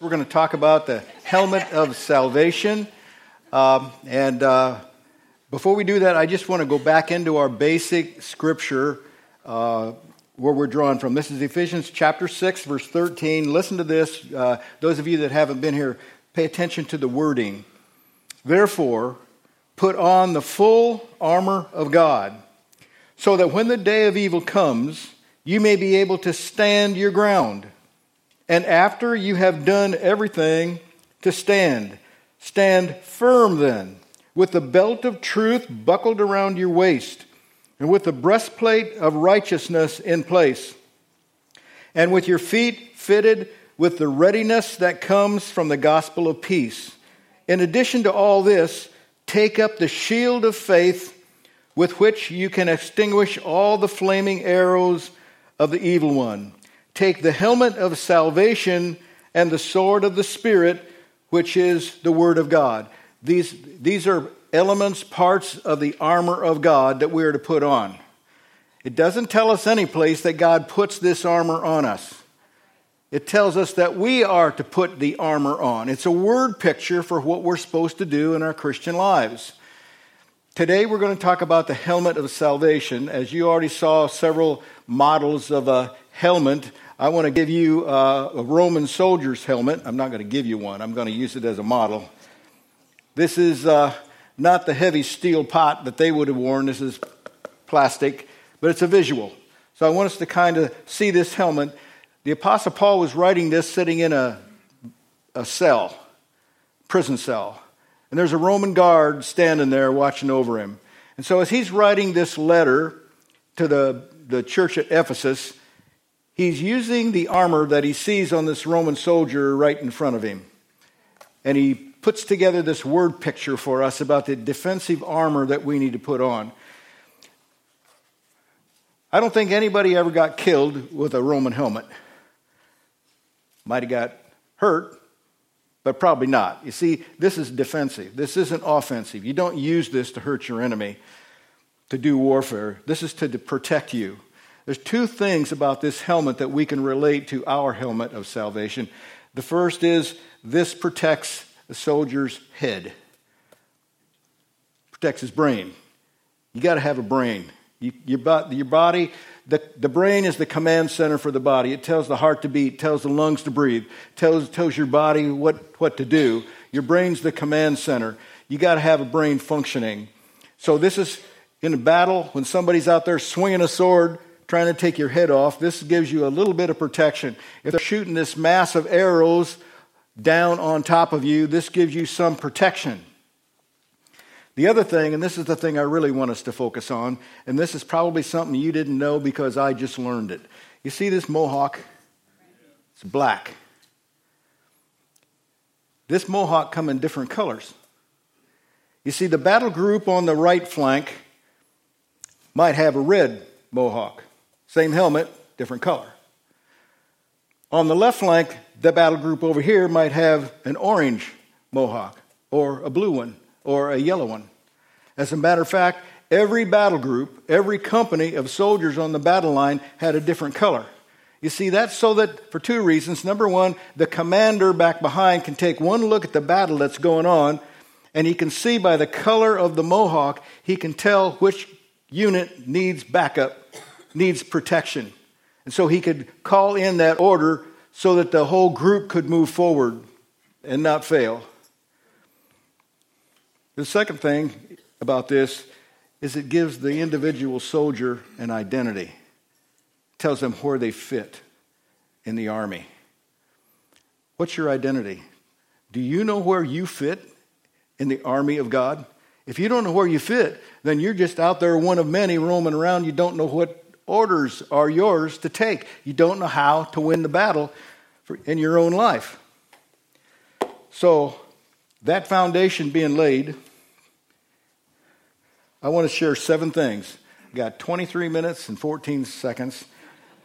We're going to talk about the helmet of salvation. Um, and uh, before we do that, I just want to go back into our basic scripture uh, where we're drawn from. This is Ephesians chapter 6, verse 13. Listen to this. Uh, those of you that haven't been here, pay attention to the wording. Therefore, put on the full armor of God, so that when the day of evil comes, you may be able to stand your ground. And after you have done everything to stand, stand firm then, with the belt of truth buckled around your waist, and with the breastplate of righteousness in place, and with your feet fitted with the readiness that comes from the gospel of peace. In addition to all this, take up the shield of faith with which you can extinguish all the flaming arrows of the evil one Take the helmet of salvation and the sword of the Spirit, which is the Word of God. These, these are elements, parts of the armor of God that we are to put on. It doesn't tell us any place that God puts this armor on us. It tells us that we are to put the armor on. It's a word picture for what we're supposed to do in our Christian lives. Today we're going to talk about the helmet of salvation. As you already saw several models of a helmet. I want to give you uh, a Roman soldier's helmet. I'm not going to give you one, I'm going to use it as a model. This is uh, not the heavy steel pot that they would have worn, this is plastic, but it's a visual. So I want us to kind of see this helmet. The Apostle Paul was writing this sitting in a, a cell, prison cell. And there's a Roman guard standing there watching over him. And so as he's writing this letter to the, the church at Ephesus, he's using the armor that he sees on this Roman soldier right in front of him. And he puts together this word picture for us about the defensive armor that we need to put on. I don't think anybody ever got killed with a Roman helmet. Might have got hurt, but probably not. You see, this is defensive. This isn't offensive. You don't use this to hurt your enemy, to do warfare. This is to protect you. There's two things about this helmet that we can relate to our helmet of salvation. The first is this protects the soldier's head, protects his brain. You got to have a brain. You, your, your body, the, the brain is the command center for the body. It tells the heart to beat, tells the lungs to breathe, tells, tells your body what, what to do. Your brain's the command center. You got to have a brain functioning. So, this is in a battle when somebody's out there swinging a sword trying to take your head off, this gives you a little bit of protection. If they're shooting this mass of arrows down on top of you, this gives you some protection. The other thing, and this is the thing I really want us to focus on, and this is probably something you didn't know because I just learned it. You see this mohawk? It's black. This mohawk come in different colors. You see, the battle group on the right flank might have a red mohawk. Same helmet, different color. On the left flank, the battle group over here might have an orange mohawk, or a blue one, or a yellow one. As a matter of fact, every battle group, every company of soldiers on the battle line had a different color. You see, that's so that for two reasons. Number one, the commander back behind can take one look at the battle that's going on, and he can see by the color of the mohawk, he can tell which unit needs backup needs protection. And so he could call in that order so that the whole group could move forward and not fail. The second thing about this is it gives the individual soldier an identity. It tells them where they fit in the army. What's your identity? Do you know where you fit in the army of God? If you don't know where you fit, then you're just out there, one of many roaming around. You don't know what orders are yours to take. You don't know how to win the battle in your own life. So, that foundation being laid, I want to share seven things. I got 23 minutes and 14 seconds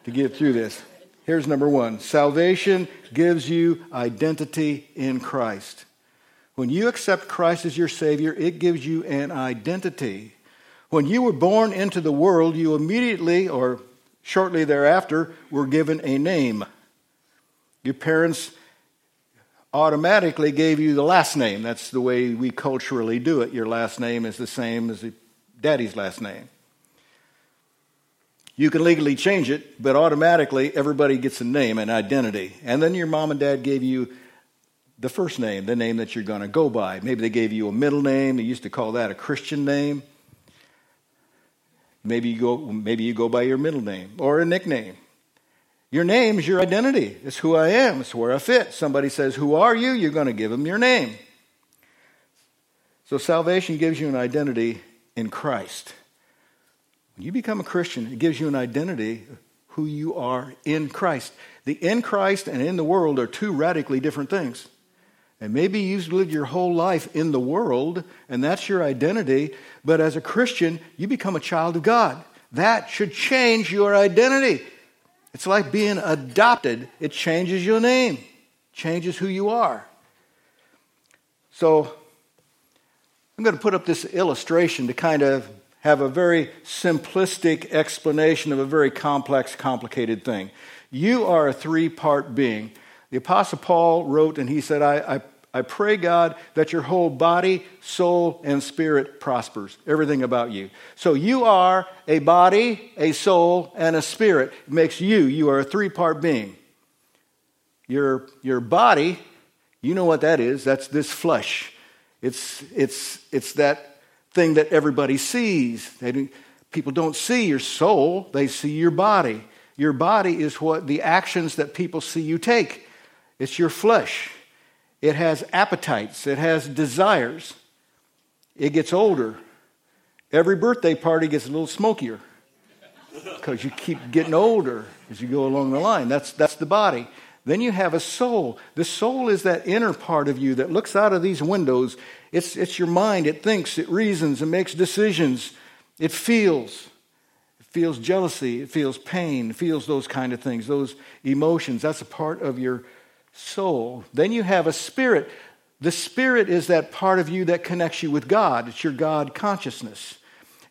to get through this. Here's number one salvation gives you identity in Christ. When you accept Christ as your Savior, it gives you an identity. When you were born into the world, you immediately or shortly thereafter were given a name. Your parents automatically gave you the last name. That's the way we culturally do it. Your last name is the same as daddy's last name. You can legally change it, but automatically everybody gets a name, and identity. And then your mom and dad gave you the first name, the name that you're going to go by. Maybe they gave you a middle name. They used to call that a Christian name. Maybe you go, maybe you go by your middle name or a nickname. Your name is your identity. It's who I am. It's where I fit. Somebody says, Who are you? You're going to give them your name. So salvation gives you an identity in Christ. When you become a Christian, it gives you an identity who you are in Christ. The in Christ and in the world are two radically different things. And maybe you've lived your whole life in the world, and that's your identity, but as a Christian, you become a child of God. That should change your identity. It's like being adopted, it changes your name, changes who you are. So, I'm going to put up this illustration to kind of have a very simplistic explanation of a very complex, complicated thing. You are a three part being. The Apostle Paul wrote, and he said, I, I, I, pray, God, that your whole body, soul, and spirit prospers. Everything about you. So you are a body, a soul, and a spirit. It makes you. You are a three part being. Your, your body, you know what that is. That's this flesh. It's, it's, it's that thing that everybody sees. They, people don't see your soul, they see your body. Your body is what the actions that people see you take. It's your flesh. It has appetites, it has desires. It gets older. Every birthday party gets a little smokier because you keep getting older as you go along the line. That's, that's the body. Then you have a soul. The soul is that inner part of you that looks out of these windows. It's, it's your mind. It thinks, it reasons, it makes decisions, it feels It feels jealousy, it feels pain, feels those kind of things, those emotions. That's a part of your soul. Then you have a spirit. The spirit is that part of you that connects you with God, it's your God consciousness.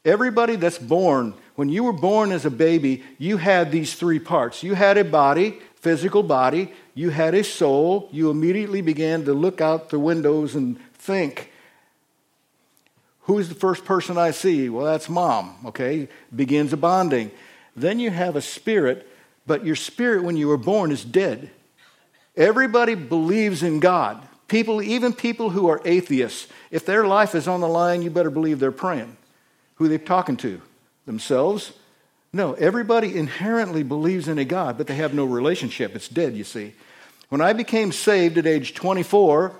Everybody that's born, when you were born as a baby, you had these three parts. You had a body, physical body, you had a soul, you immediately began to look out the windows and think. Who's the first person I see? Well, that's mom, okay? Begins a bonding. Then you have a spirit, but your spirit when you were born is dead. Everybody believes in God. People, even people who are atheists, if their life is on the line, you better believe they're praying. Who they're they talking to? Themselves? No, everybody inherently believes in a God, but they have no relationship. It's dead, you see. When I became saved at age 24,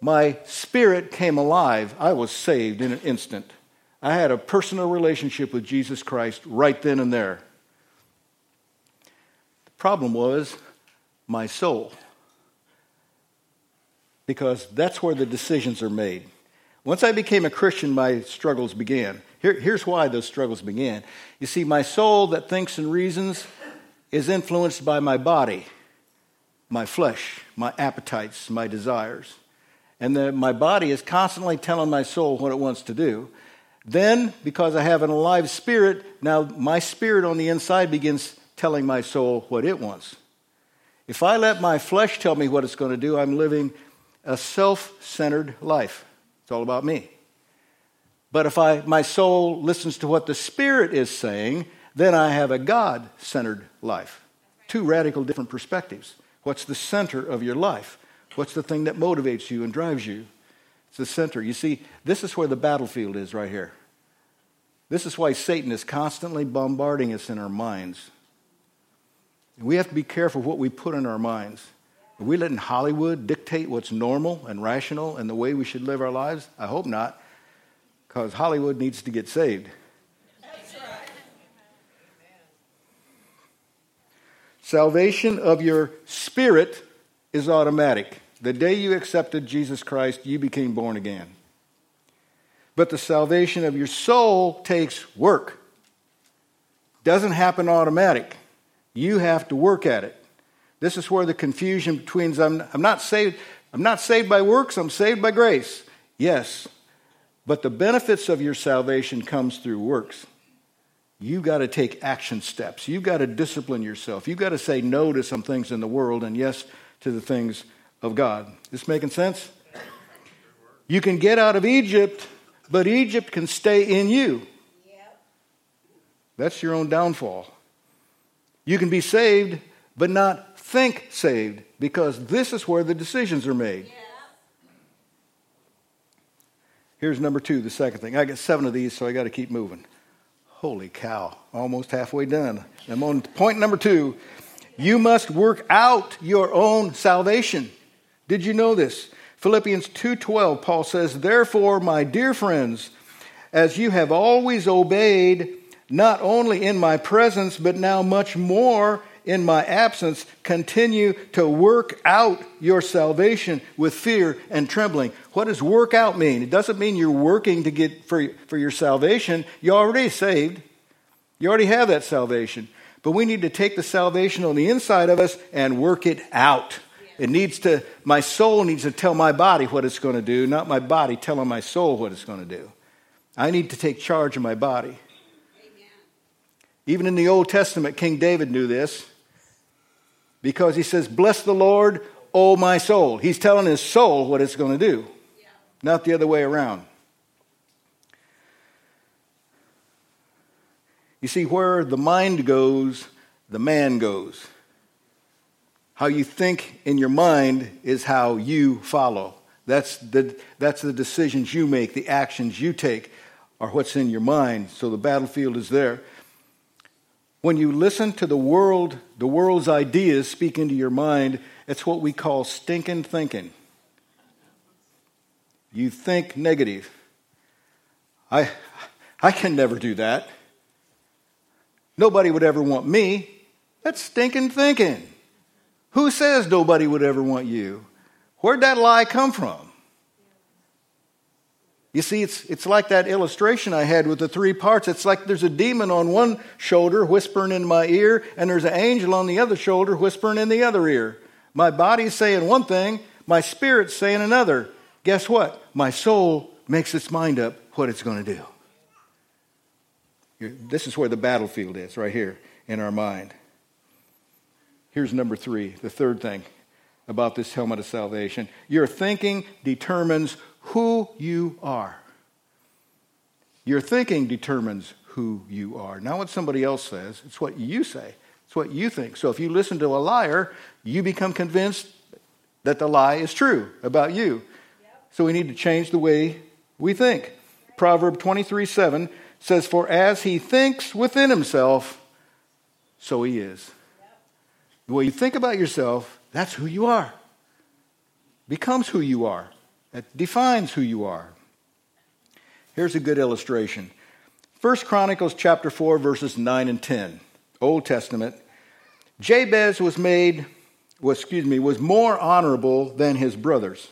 my spirit came alive. I was saved in an instant. I had a personal relationship with Jesus Christ right then and there. The problem was my soul, because that's where the decisions are made. Once I became a Christian, my struggles began. Here, here's why those struggles began. You see, my soul that thinks and reasons is influenced by my body, my flesh, my appetites, my desires and the, my body is constantly telling my soul what it wants to do. Then, because I have an alive spirit, now my spirit on the inside begins telling my soul what it wants. If I let my flesh tell me what it's going to do, I'm living a self centered life. It's all about me. But if I, my soul listens to what the Spirit is saying, then I have a God centered life. Two radical different perspectives. What's the center of your life? What's the thing that motivates you and drives you? It's the center. You see, this is where the battlefield is right here. This is why Satan is constantly bombarding us in our minds. We have to be careful what we put in our minds. Are we letting Hollywood dictate what's normal and rational and the way we should live our lives? I hope not, because Hollywood needs to get saved. Salvation of your spirit is automatic. The day you accepted Jesus Christ, you became born again. But the salvation of your soul takes work. Doesn't happen automatic. You have to work at it. This is where the confusion between I'm, I'm not saved I'm not saved by works, I'm saved by grace. Yes. But the benefits of your salvation comes through works. You've got to take action steps. You've got to discipline yourself. You've got to say no to some things in the world and yes to the things of God. This making sense? You can get out of Egypt, but Egypt can stay in you. That's your own downfall. You can be saved, but not think saved, because this is where the decisions are made. Here's number two, the second thing. I got seven of these, so I got to keep moving. Holy cow, almost halfway done. I'm on point number two. You must work out your own salvation. Did you know this? Philippians 2:12 Paul says, "Therefore, my dear friends, as you have always obeyed, not only in my presence but now much more in my absence, continue to work out your salvation with fear and trembling. What does work out mean? It doesn't mean you're working to get for, for your salvation. You're already saved. You already have that salvation. But we need to take the salvation on the inside of us and work it out. It needs to, my soul needs to tell my body what it's going to do, not my body telling my soul what it's going to do. I need to take charge of my body. Even in the Old Testament, King David knew this because he says, Bless the Lord, O my soul. He's telling his soul what it's going to do, yeah. not the other way around. You see, where the mind goes, the man goes. How you think in your mind is how you follow. That's the, that's the decisions you make, the actions you take are what's in your mind. So the battlefield is there. When you listen to the world, the world's ideas speak into your mind, it's what we call stinking thinking. You think negative. I, I can never do that. Nobody would ever want me. That's stinking thinking. Who says nobody would ever want you? Where'd that lie come from? You see, it's, it's like that illustration I had with the three parts. It's like there's a demon on one shoulder whispering in my ear, and there's an angel on the other shoulder whispering in the other ear. My body's saying one thing, my spirit's saying another. Guess what? My soul makes its mind up what it's going to do. This is where the battlefield is, right here in our mind. Here's number three, the third thing about this helmet of salvation. Your thinking determines who you are. Your thinking determines who you are. Not what somebody else says, it's what you say, it's what you think. So if you listen to a liar, you become convinced that the lie is true about you. So we need to change the way we think. Proverb 23 7 says, For as he thinks within himself, so he is. The way you think about yourself, that's who you are. Becomes who you are. That defines who you are. Here's a good illustration. 1 Chronicles chapter 4 verses 9 and 10. Old Testament. Jabez was made was excuse me was more honorable than his brothers.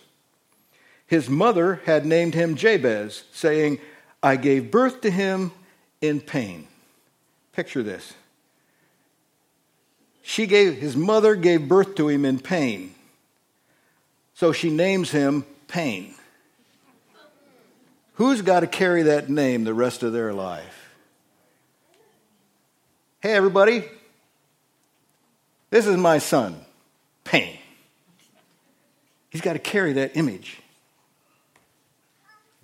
His mother had named him Jabez, saying, I gave birth to him in pain. Picture this. She gave his mother gave birth to him in pain. So she names him pain. Who's got to carry that name the rest of their life? Hey, everybody, this is my son, Pain. He's got to carry that image.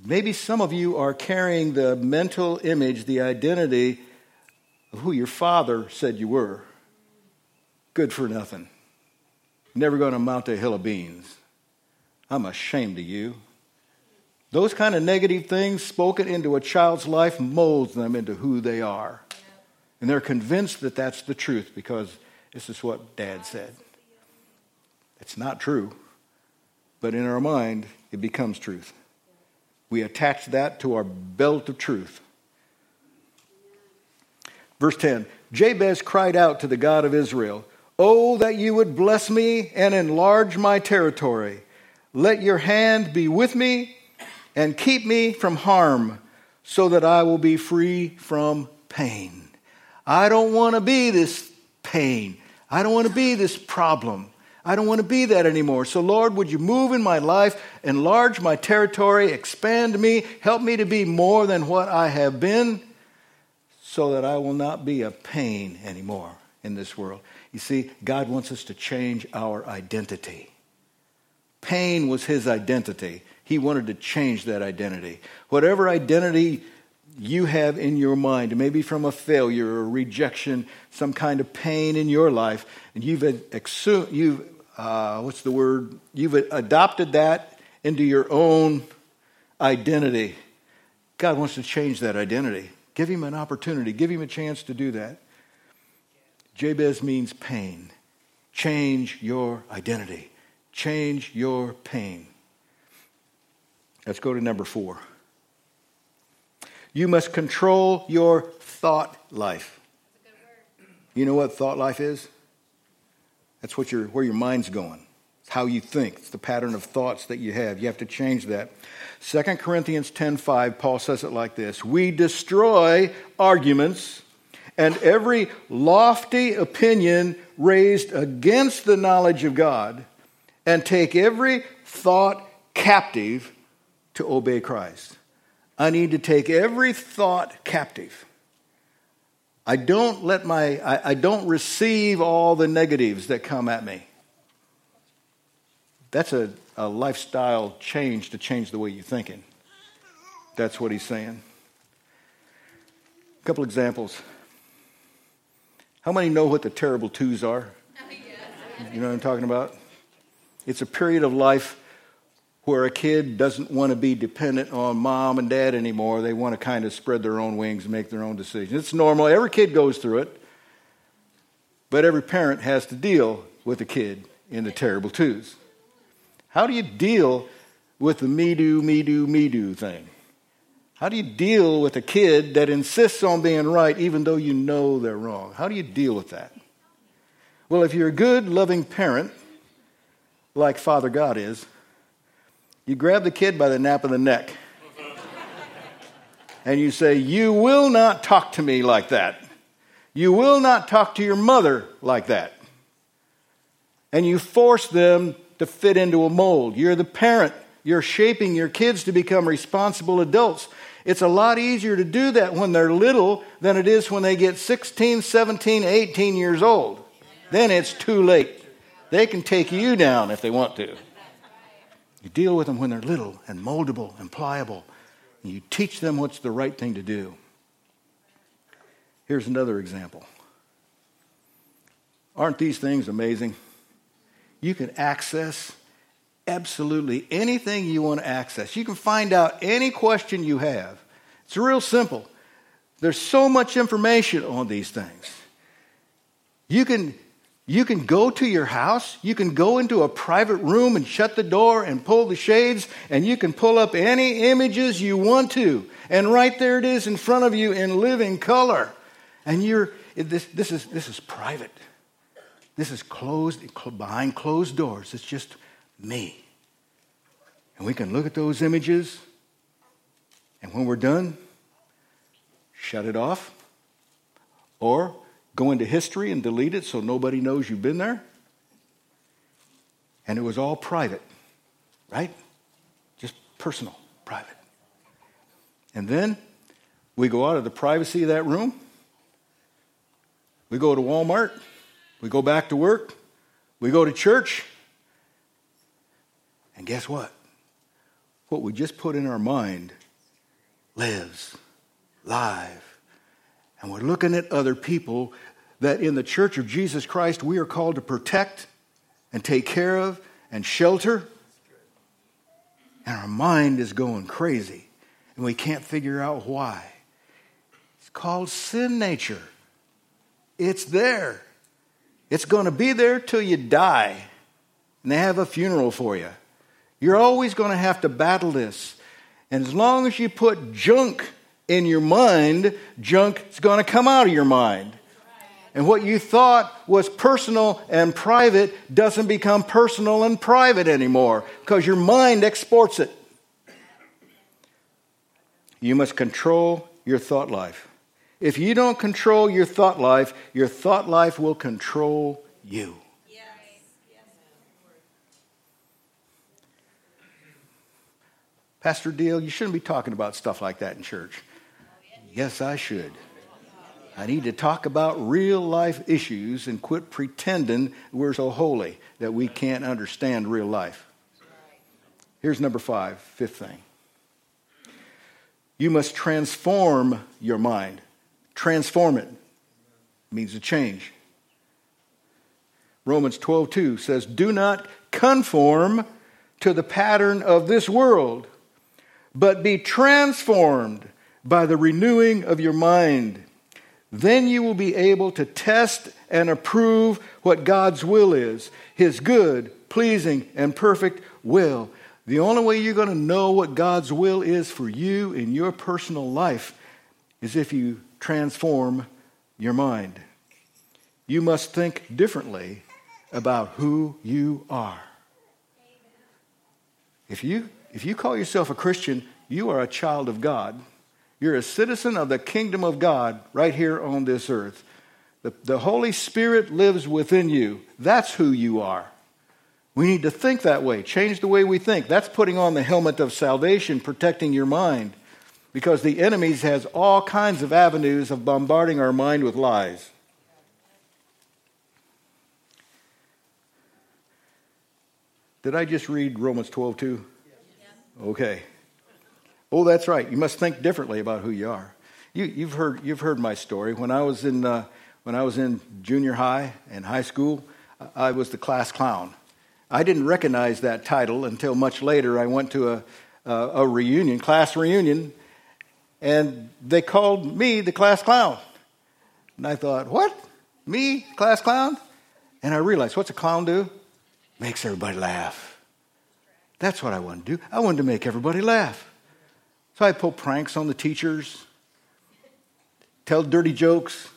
Maybe some of you are carrying the mental image, the identity of who your father said you were. Good for nothing. Never going to mount a hill of beans. I'm ashamed of you. Those kind of negative things spoken into a child's life molds them into who they are. And they're convinced that that's the truth because this is what dad said. It's not true, but in our mind, it becomes truth. We attach that to our belt of truth. Verse 10 Jabez cried out to the God of Israel, Oh, that you would bless me and enlarge my territory let your hand be with me and keep me from harm so that I will be free from pain. I don't want to be this pain. I don't want to be this problem. I don't want to be that anymore. So, Lord, would you move in my life, enlarge my territory, expand me, help me to be more than what I have been, so that I will not be a pain anymore in this world. You see, God wants us to change our identity. Pain was his identity. He wanted to change that identity. Whatever identity you have in your mind, maybe from a failure or rejection, some kind of pain in your life, and you've, exu- you've uh, what's the word? You've adopted that into your own identity. God wants to change that identity. Give him an opportunity, give him a chance to do that. Jabez means pain. Change your identity, change your pain. Let's go to number four. You must control your thought life. You know what thought life is? That's what your, where your mind's going. It's how you think. It's the pattern of thoughts that you have. You have to change that. 2 Corinthians 10:5 Paul says it like this, "We destroy arguments and every lofty opinion raised against the knowledge of God and take every thought captive to obey Christ." I need to take every thought captive. I don't let my, I, I, don't receive all the negatives that come at me. That's a, a lifestyle change to change the way you're thinking. That's what he's saying. A couple examples. How many know what the terrible twos are? You know what I'm talking about? It's a period of life where a kid doesn't want to be dependent on mom and dad anymore. They want to kind of spread their own wings and make their own decisions. It's normal. Every kid goes through it. But every parent has to deal with a kid in the terrible twos. How do you deal with the me do, me do, me do thing? How do you deal with a kid that insists on being right even though you know they're wrong? How do you deal with that? Well, if you're a good, loving parent, like Father God is, you grab the kid by the nape of the neck and you say, You will not talk to me like that. You will not talk to your mother like that. And you force them to fit into a mold. You're the parent. You're shaping your kids to become responsible adults. It's a lot easier to do that when they're little than it is when they get 16, 17, 18 years old. Then it's too late. They can take you down if they want to. You deal with them when they're little and moldable and pliable. And you teach them what's the right thing to do. Here's another example. Aren't these things amazing? You can access absolutely anything you want to access. You can find out any question you have. It's real simple. There's so much information on these things. You can you can go to your house, you can go into a private room and shut the door and pull the shades, and you can pull up any images you want to. And right there it is in front of you in living color. And you're, this, this, is, this is private. This is closed, behind closed doors. It's just me. And we can look at those images, and when we're done, shut it off. Or go into history and delete it so nobody knows you've been there. And it was all private, right? Just personal, private. And then we go out of the privacy of that room. We go to Walmart. We go back to work. We go to church. And guess what? What we just put in our mind lives live and we're looking at other people that in the church of Jesus Christ we are called to protect and take care of and shelter. And our mind is going crazy and we can't figure out why. It's called sin nature. It's there. It's going to be there till you die and they have a funeral for you. You're always going to have to battle this. And as long as you put junk in your mind, junk is going to come out of your mind. And what you thought was personal and private doesn't become personal and private anymore because your mind exports it. You must control your thought life. If you don't control your thought life, your thought life will control you. Pastor Deal, you shouldn't be talking about stuff like that in church. Yes, I should. I need to talk about real life issues and quit pretending we're so holy that we can't understand real life. Here's number five, fifth thing. You must transform your mind. Transform it means a change. Romans 12:2 says, "Do not conform to the pattern of this world, but be transformed by the renewing of your mind. Then you will be able to test and approve what God's will is, his good, pleasing, and perfect will." The only way you're going to know what God's will is for you in your personal life is if you transform your mind. You must think differently about who you are. If you, if you call yourself a Christian, you are a child of God. You're a citizen of the kingdom of God right here on this earth. The, the Holy Spirit lives within you. That's who you are. We need to think that way, change the way we think. That's putting on the helmet of salvation, protecting your mind, because the enemy has all kinds of avenues of bombarding our mind with lies. Did I just read Romans 12 too? Okay. Oh, that's right. You must think differently about who you are. You, have heard, you've heard my story. When I was in, uh, when I was in junior high and high school, I was the class clown. I didn't recognize that title until much later. I went to a, a, a reunion, class reunion, and they called me the class clown. And I thought, what? Me, class clown? And I realized, what's a clown do? Makes everybody laugh. That's what I wanted to do. I wanted to make everybody laugh. So I pull pranks on the teachers, tell dirty jokes,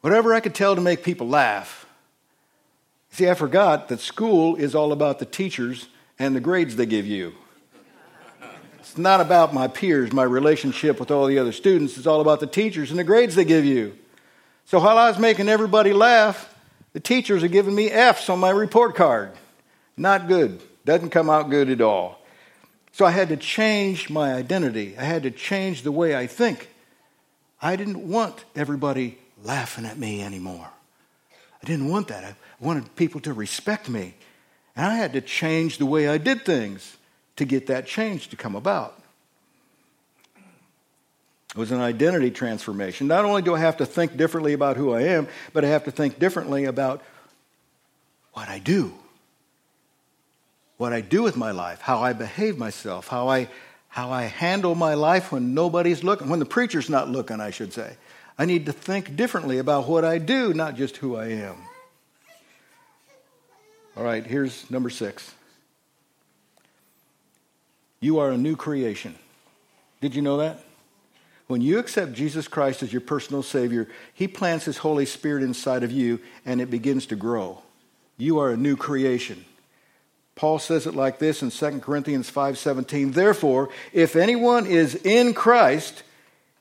whatever I could tell to make people laugh. See, I forgot that school is all about the teachers and the grades they give you. It's not about my peers, my relationship with all the other students. It's all about the teachers and the grades they give you. So while I was making everybody laugh, the teachers are giving me F's on my report card. Not good. Doesn't come out good at all. So I had to change my identity. I had to change the way I think. I didn't want everybody laughing at me anymore. I didn't want that. I wanted people to respect me. And I had to change the way I did things to get that change to come about. It was an identity transformation. Not only do I have to think differently about who I am, but I have to think differently about what I do. What I do with my life, how I behave myself, how I, how I handle my life when nobody's looking, when the preacher's not looking, I should say. I need to think differently about what I do, not just who I am. All right, here's number six. You are a new creation. Did you know that? When you accept Jesus Christ as your personal Savior, He plants His Holy Spirit inside of you and it begins to grow. You are a new creation. Paul says it like this in 2 Corinthians 5:17, "Therefore, if anyone is in Christ,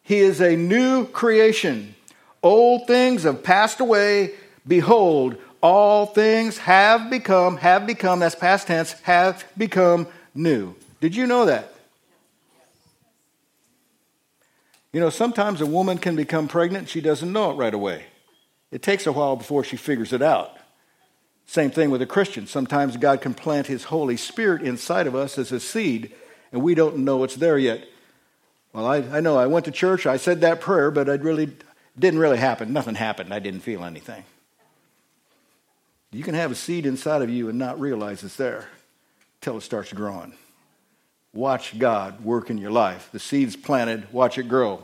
he is a new creation. Old things have passed away. Behold, all things have become, have become, that's past tense, have become new. Did you know that? You know, sometimes a woman can become pregnant, she doesn't know it right away. It takes a while before she figures it out. Same thing with a Christian. Sometimes God can plant His Holy Spirit inside of us as a seed, and we don't know it's there yet. Well, I, I know I went to church, I said that prayer, but it really didn't really happen. Nothing happened. I didn't feel anything. You can have a seed inside of you and not realize it's there until it starts growing. Watch God work in your life. The seed's planted, watch it grow.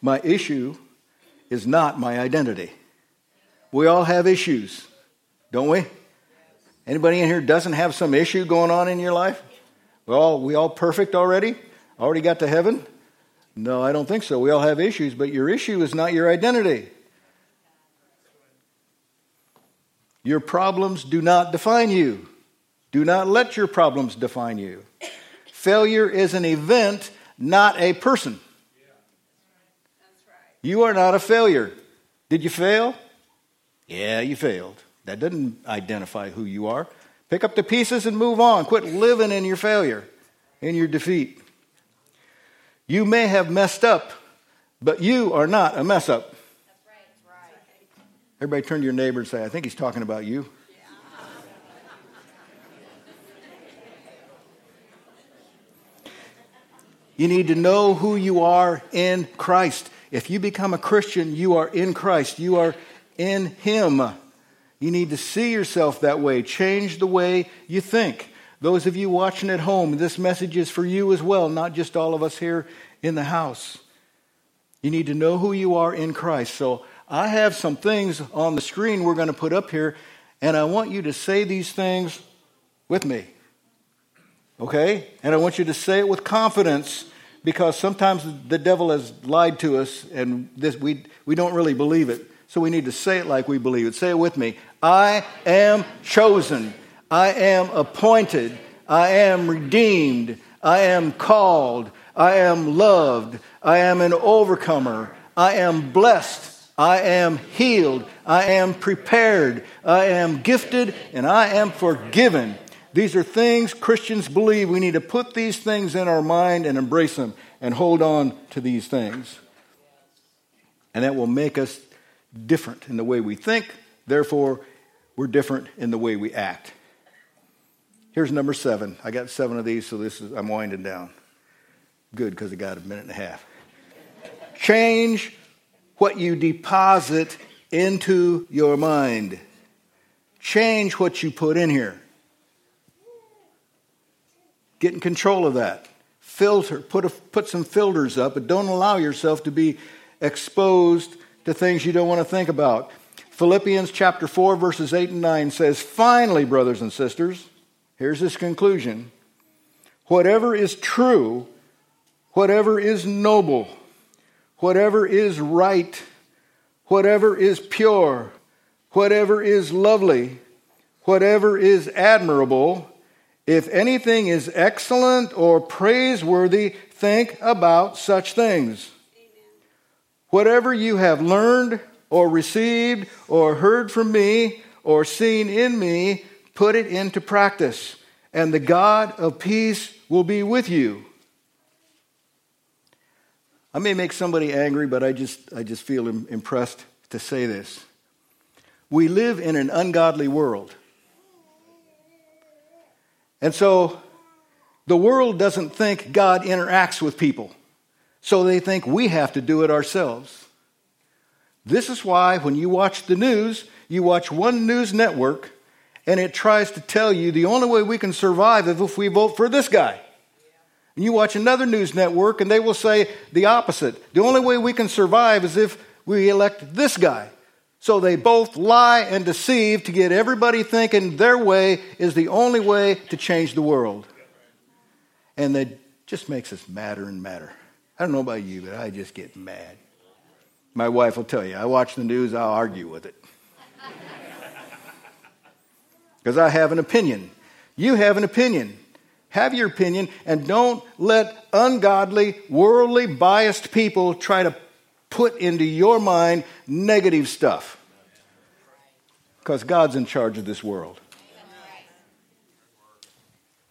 My issue is not my identity. We all have issues, don't we? Anybody in here doesn't have some issue going on in your life? We all, we all perfect already? Already got to heaven? No, I don't think so. We all have issues, but your issue is not your identity. Your problems do not define you. Do not let your problems define you. Failure is an event, not a person. You are not a failure. Did you fail? Yeah, you failed. That doesn't identify who you are. Pick up the pieces and move on. Quit living in your failure, in your defeat. You may have messed up, but you are not a mess up. Everybody turn to your neighbor and say, I think he's talking about you. You need to know who you are in Christ. If you become a Christian, you are in Christ. You are in Him. You need to see yourself that way. Change the way you think. Those of you watching at home, this message is for you as well, not just all of us here in the house. You need to know who you are in Christ. So I have some things on the screen we're going to put up here, and I want you to say these things with me. Okay? And I want you to say it with confidence because sometimes the devil has lied to us and this, we, we don't really believe it. So we need to say it like we believe it. Say it with me. I am chosen. I am appointed. I am redeemed. I am called. I am loved. I am an overcomer. I am blessed. I am healed. I am prepared. I am gifted. And I am forgiven. These are things Christians believe. We need to put these things in our mind and embrace them and hold on to these things. And that will make us different in the way we think. Therefore, we're different in the way we act. Here's number seven. I got seven of these, so this is I'm winding down. Good, because I got a minute and a half. Change what you deposit into your mind. Change what you put in here. Get in control of that. Filter, put, a, put some filters up, but don't allow yourself to be exposed to things you don't want to think about. Philippians chapter 4, verses 8 and 9 says, Finally, brothers and sisters, here's this conclusion whatever is true, whatever is noble, whatever is right, whatever is pure, whatever is lovely, whatever is admirable, if anything is excellent or praiseworthy, think about such things. Whatever you have learned or received or heard from me or seen in me, put it into practice, and the God of peace will be with you. I may make somebody angry, but I just, I just feel impressed to say this. We live in an ungodly world. And so the world doesn't think God interacts with people. So they think we have to do it ourselves. This is why when you watch the news, you watch one news network and it tries to tell you the only way we can survive is if we vote for this guy. And you watch another news network and they will say the opposite. The only way we can survive is if we elect this guy. So they both lie and deceive to get everybody thinking their way is the only way to change the world. And that just makes us madder and madder. I don't know about you, but I just get mad. My wife will tell you, I watch the news, I'll argue with it. Because I have an opinion. You have an opinion. Have your opinion, and don't let ungodly, worldly, biased people try to put into your mind negative stuff. Because God's in charge of this world.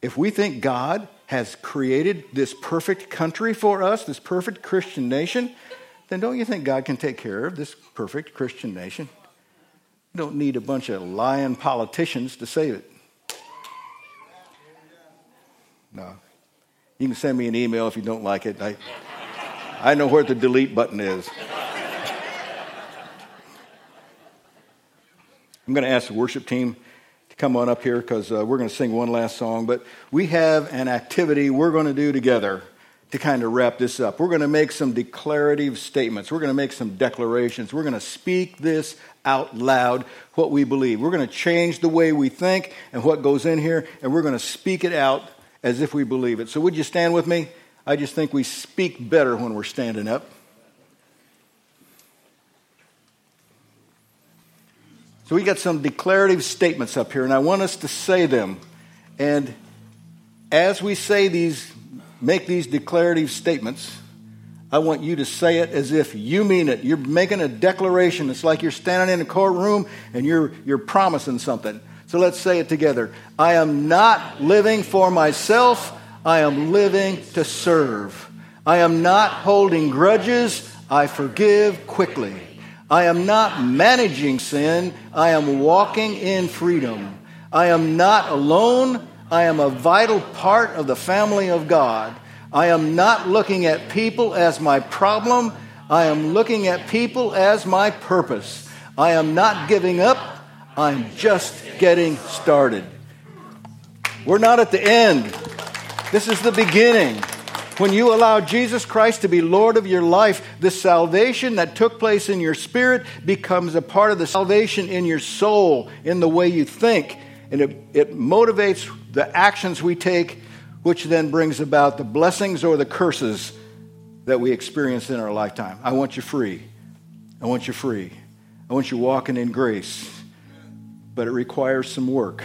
If we think God has created this perfect country for us, this perfect Christian nation, then don't you think God can take care of this perfect Christian nation? You don't need a bunch of lying politicians to save it. No. You can send me an email if you don't like it. I, I know where the delete button is. I'm going to ask the worship team come on up here because uh, we're going to sing one last song. But we have an activity we're going to do together to kind of wrap this up. We're going to make some declarative statements. We're going to make some declarations. We're going to speak this out loud, what we believe. We're going to change the way we think and what goes in here, and we're going to speak it out as if we believe it. So, would you stand with me? I just think we speak better when we're standing up. So we got some declarative statements up here, and I want us to say them. And as we say these, make these declarative statements, I want you to say it as if you mean it. You're making a declaration. It's like you're standing in a courtroom and you're, you're promising something. So let's say it together. I am not living for myself. I am living to serve. I am not holding grudges. I forgive quickly. I am not managing sin. I am walking in freedom. I am not alone. I am a vital part of the family of God. I am not looking at people as my problem. I am looking at people as my purpose. I am not giving up. I'm just getting started. We're not at the end. This is the beginning. When you allow Jesus Christ to be Lord of your life, the salvation that took place in your spirit becomes a part of the salvation in your soul, in the way you think. And it, it motivates the actions we take, which then brings about the blessings or the curses that we experience in our lifetime. I want you free. I want you free. I want you walking in grace. But it requires some work.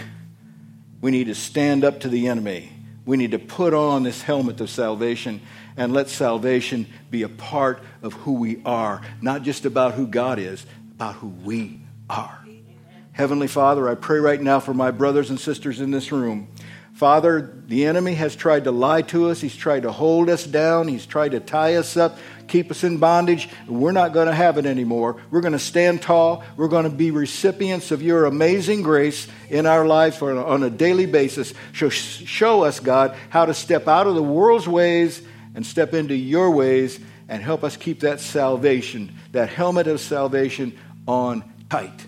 We need to stand up to the enemy. We need to put on this helmet of salvation and let salvation be a part of who we are, not just about who God is, about who we are. Heavenly Father, I pray right now for my brothers and sisters in this room. Father, the enemy has tried to lie to us. He's tried to hold us down. He's tried to tie us up, keep us in bondage. We're not going to have it anymore. We're going to stand tall. We're going to be recipients of your amazing grace in our lives on a daily basis. Show, show us, God, how to step out of the world's ways and step into your ways and help us keep that salvation, that helmet of salvation on tight.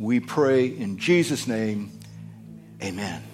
We pray in Jesus' name. Amen.